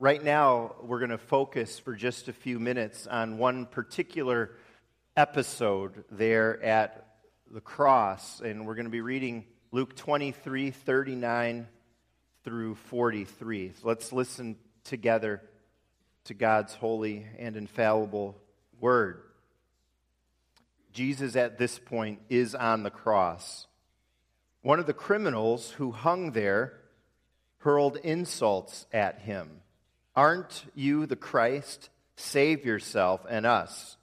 Right now, we're going to focus for just a few minutes on one particular episode there at the cross, and we're going to be reading Luke 23 39 through 43. So let's listen together to God's holy and infallible word. Jesus, at this point, is on the cross. One of the criminals who hung there hurled insults at him. Aren't you the Christ? Save yourself and us.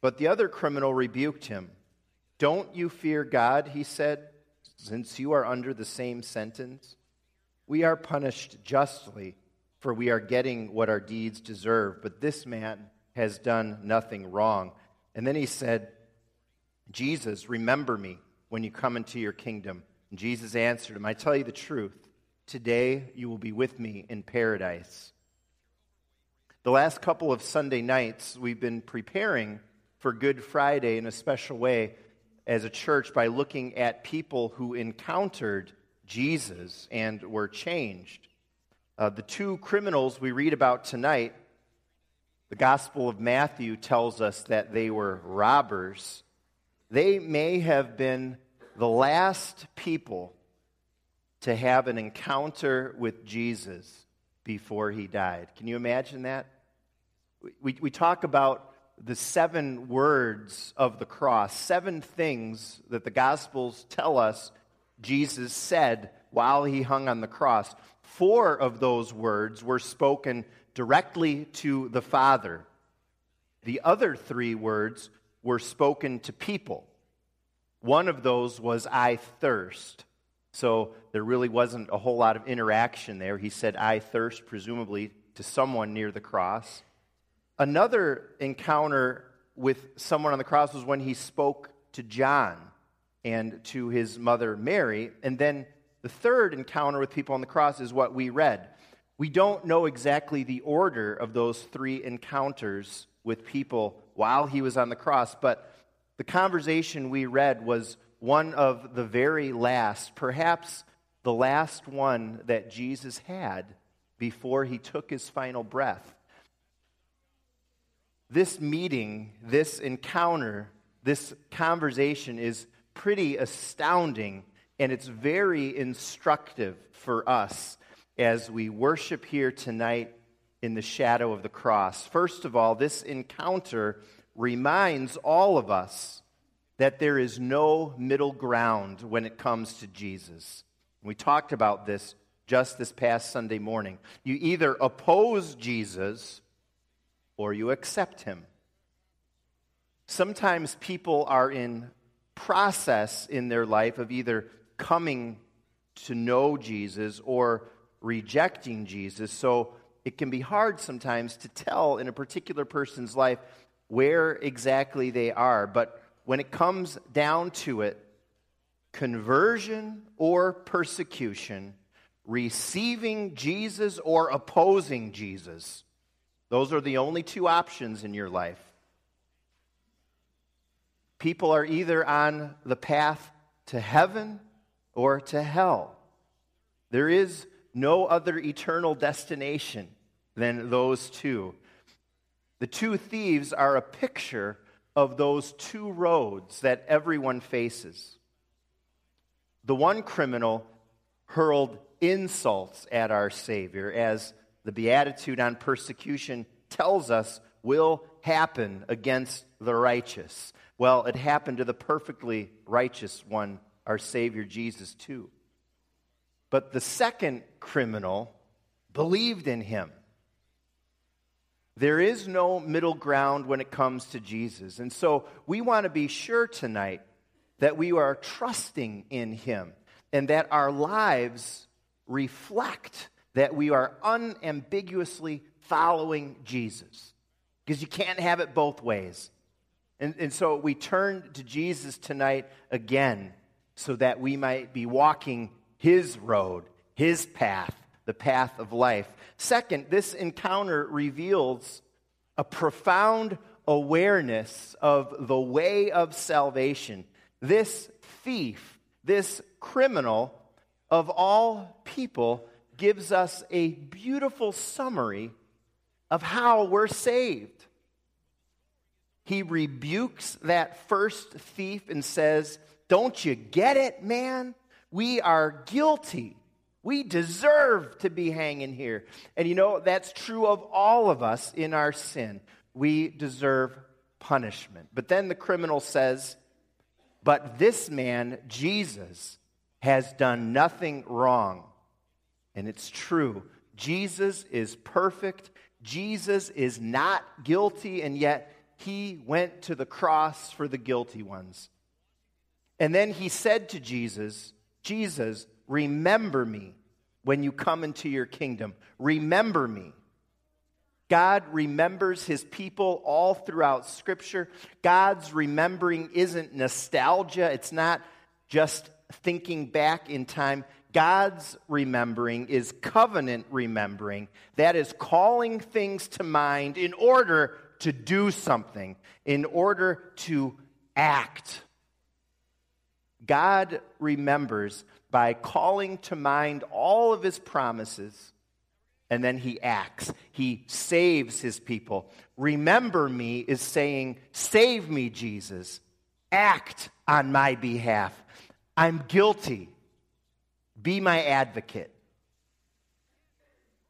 But the other criminal rebuked him. Don't you fear God, he said, since you are under the same sentence? We are punished justly, for we are getting what our deeds deserve, but this man has done nothing wrong. And then he said, Jesus, remember me when you come into your kingdom. And Jesus answered him, I tell you the truth. Today you will be with me in paradise. The last couple of Sunday nights, we've been preparing for Good Friday in a special way as a church by looking at people who encountered Jesus and were changed. Uh, the two criminals we read about tonight, the Gospel of Matthew tells us that they were robbers. They may have been the last people to have an encounter with Jesus before he died. Can you imagine that? We, we talk about the seven words of the cross, seven things that the Gospels tell us Jesus said while he hung on the cross. Four of those words were spoken directly to the Father. The other three words were spoken to people. One of those was, I thirst. So there really wasn't a whole lot of interaction there. He said, I thirst, presumably to someone near the cross. Another encounter with someone on the cross was when he spoke to John and to his mother Mary. And then the third encounter with people on the cross is what we read. We don't know exactly the order of those three encounters with people while he was on the cross, but the conversation we read was one of the very last, perhaps the last one that Jesus had before he took his final breath. This meeting, this encounter, this conversation is pretty astounding and it's very instructive for us as we worship here tonight in the shadow of the cross. First of all, this encounter reminds all of us that there is no middle ground when it comes to Jesus. We talked about this just this past Sunday morning. You either oppose Jesus or you accept him. Sometimes people are in process in their life of either coming to know Jesus or rejecting Jesus. So it can be hard sometimes to tell in a particular person's life where exactly they are. But when it comes down to it, conversion or persecution, receiving Jesus or opposing Jesus, those are the only two options in your life. People are either on the path to heaven or to hell. There is no other eternal destination than those two. The two thieves are a picture of those two roads that everyone faces. The one criminal hurled insults at our Savior, as the Beatitude on persecution tells us will happen against the righteous. Well, it happened to the perfectly righteous one, our Savior Jesus, too. But the second criminal believed in him. There is no middle ground when it comes to Jesus. And so we want to be sure tonight that we are trusting in Him and that our lives reflect that we are unambiguously following Jesus. Because you can't have it both ways. And, and so we turn to Jesus tonight again so that we might be walking His road, His path, the path of life. Second, this encounter reveals a profound awareness of the way of salvation. This thief, this criminal of all people, gives us a beautiful summary of how we're saved. He rebukes that first thief and says, Don't you get it, man? We are guilty. We deserve to be hanging here. And you know, that's true of all of us in our sin. We deserve punishment. But then the criminal says, But this man, Jesus, has done nothing wrong. And it's true. Jesus is perfect. Jesus is not guilty, and yet he went to the cross for the guilty ones. And then he said to Jesus, Jesus, remember me when you come into your kingdom. Remember me. God remembers his people all throughout Scripture. God's remembering isn't nostalgia, it's not just thinking back in time. God's remembering is covenant remembering. That is calling things to mind in order to do something, in order to act. God remembers by calling to mind all of his promises, and then he acts. He saves his people. Remember me is saying, Save me, Jesus. Act on my behalf. I'm guilty. Be my advocate.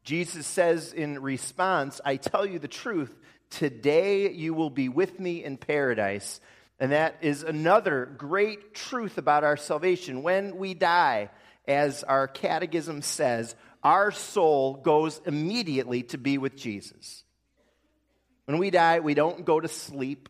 Jesus says in response, I tell you the truth, today you will be with me in paradise. And that is another great truth about our salvation. When we die, as our catechism says, our soul goes immediately to be with Jesus. When we die, we don't go to sleep.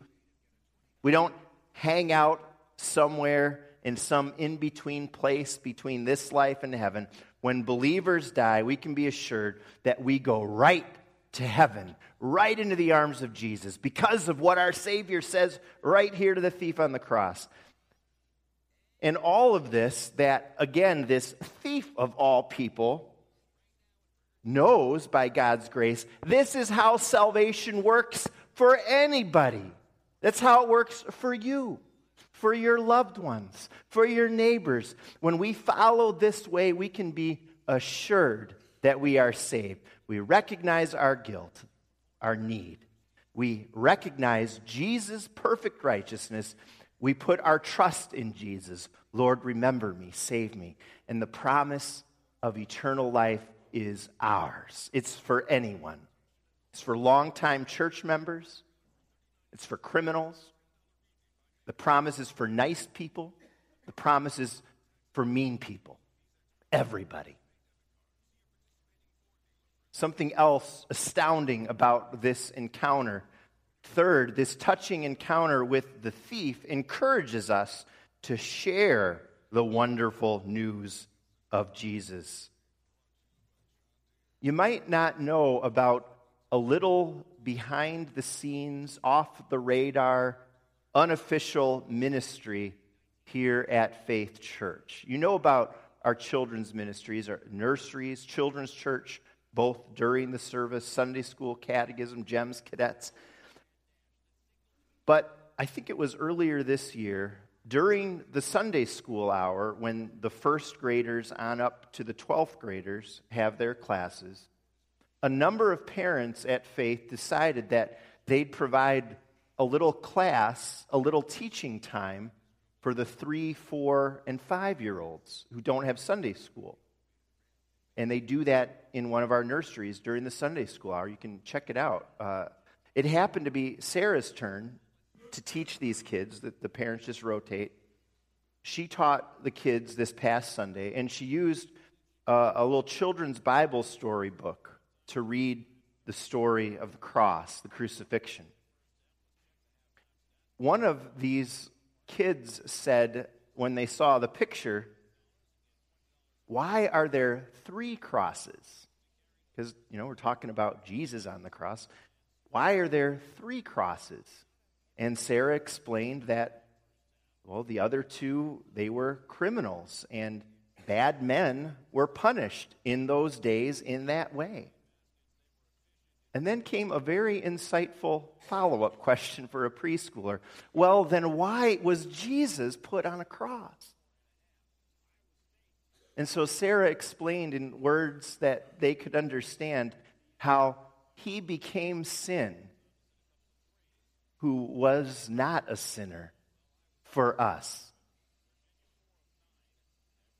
We don't hang out somewhere in some in between place between this life and heaven. When believers die, we can be assured that we go right to heaven, right into the arms of Jesus because of what our Savior says right here to the thief on the cross. And all of this, that again, this thief of all people knows by God's grace, this is how salvation works for anybody. That's how it works for you, for your loved ones, for your neighbors. When we follow this way, we can be assured that we are saved. We recognize our guilt, our need. We recognize Jesus' perfect righteousness. We put our trust in Jesus. Lord, remember me, save me. And the promise of eternal life is ours. It's for anyone. It's for longtime church members. It's for criminals. The promise is for nice people. The promise is for mean people. Everybody. Something else astounding about this encounter. Third, this touching encounter with the thief encourages us to share the wonderful news of Jesus. You might not know about a little behind the scenes, off the radar, unofficial ministry here at Faith Church. You know about our children's ministries, our nurseries, children's church, both during the service, Sunday school, catechism, GEMS, cadets. But I think it was earlier this year, during the Sunday school hour, when the first graders on up to the 12th graders have their classes, a number of parents at Faith decided that they'd provide a little class, a little teaching time for the three, four, and five year olds who don't have Sunday school. And they do that in one of our nurseries during the Sunday school hour. You can check it out. Uh, it happened to be Sarah's turn to teach these kids, that the parents just rotate. She taught the kids this past Sunday, and she used uh, a little children's Bible story book to read the story of the cross, the crucifixion. One of these kids said, when they saw the picture, why are there three crosses? Because, you know, we're talking about Jesus on the cross. Why are there three crosses? And Sarah explained that, well, the other two, they were criminals, and bad men were punished in those days in that way. And then came a very insightful follow up question for a preschooler. Well, then why was Jesus put on a cross? And so Sarah explained in words that they could understand how he became sin who was not a sinner for us.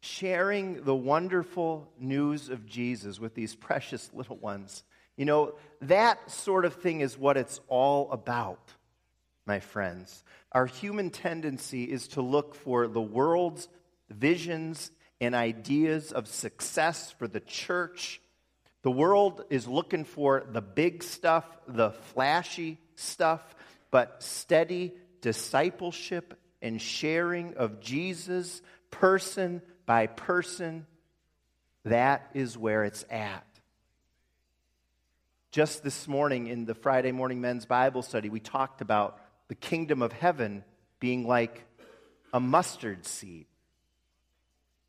Sharing the wonderful news of Jesus with these precious little ones. You know, that sort of thing is what it's all about, my friends. Our human tendency is to look for the world's visions and ideas of success for the church. The world is looking for the big stuff, the flashy stuff, but steady discipleship and sharing of Jesus person by person, that is where it's at. Just this morning in the Friday morning men's Bible study, we talked about the kingdom of heaven being like a mustard seed.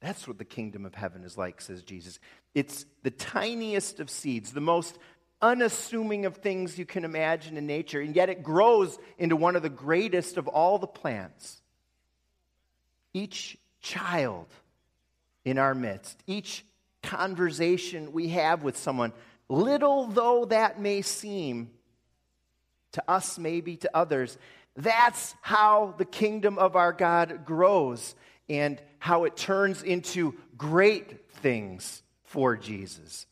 That's what the kingdom of heaven is like, says Jesus. It's the tiniest of seeds, the most unassuming of things you can imagine in nature, and yet it grows into one of the greatest of all the plants. Each child in our midst, each conversation we have with someone, little though that may seem to us, maybe to others, that's how the kingdom of our God grows and how it turns into great things for Jesus.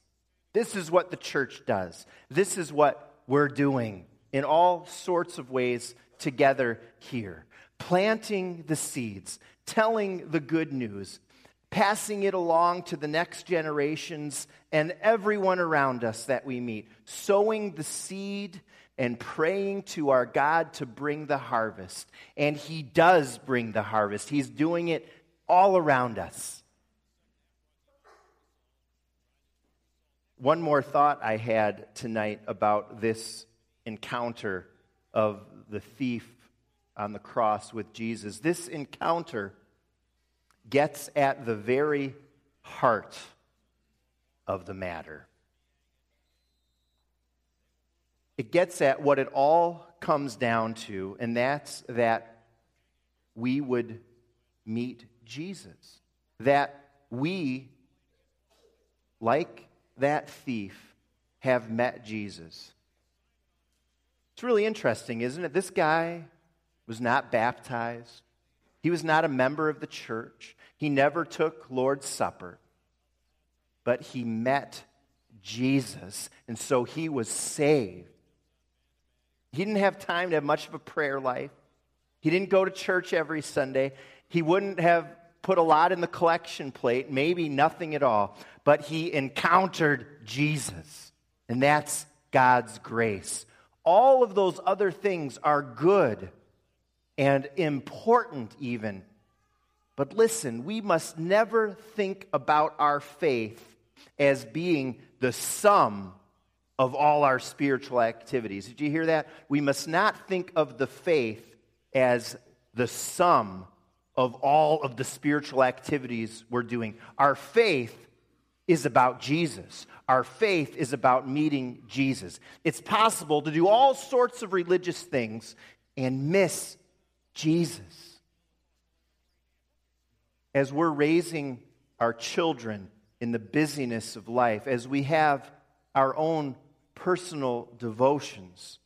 This is what the church does. This is what we're doing in all sorts of ways together here. Planting the seeds, telling the good news, passing it along to the next generations and everyone around us that we meet, sowing the seed and praying to our God to bring the harvest. And He does bring the harvest, He's doing it all around us. One more thought I had tonight about this encounter of the thief on the cross with Jesus. This encounter gets at the very heart of the matter. It gets at what it all comes down to, and that's that we would meet Jesus. That we, like that thief, have met Jesus. It's really interesting, isn't it? This guy was not baptized, he was not a member of the church, he never took Lord's Supper, but he met Jesus, and so he was saved. He didn't have time to have much of a prayer life. He didn't go to church every Sunday. He wouldn't have put a lot in the collection plate, maybe nothing at all, but he encountered Jesus. And that's God's grace. All of those other things are good and important, even. But listen, we must never think about our faith as being the sum of all our spiritual activities. Did you hear that? We must not think of the faith as the sum of all of the spiritual activities we're doing. Our faith is about Jesus. Our faith is about meeting Jesus. It's possible to do all sorts of religious things and miss Jesus. As we're raising our children in the busyness of life, as we have our own personal devotions,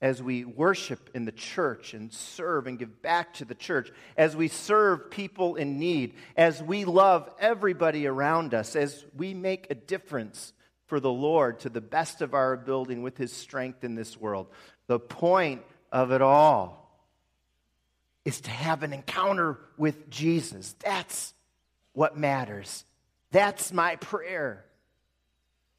as we worship in the church and serve and give back to the church, as we serve people in need, as we love everybody around us, as we make a difference for the Lord to the best of our ability with His strength in this world. The point of it all is to have an encounter with Jesus. That's what matters. That's my prayer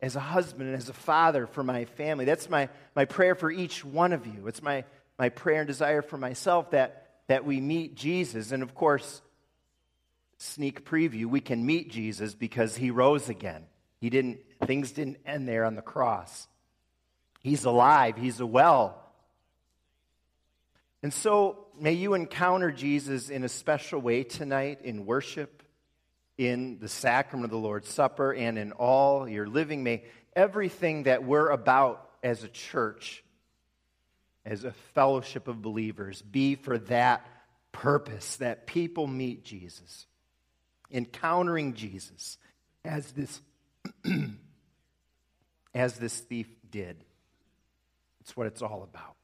as a husband and as a father for my family. That's my, my prayer for each one of you. It's my, my prayer and desire for myself that, that we meet Jesus. And of course, sneak preview, we can meet Jesus because he rose again. He didn't, things didn't end there on the cross. He's alive, he's a well. And so, may you encounter Jesus in a special way tonight in worship in the sacrament of the Lord's Supper and in all your living. May everything that we're about as a church, as a fellowship of believers, be for that purpose that people meet Jesus. encountering Jesus as this as this thief did. It's what it's all about.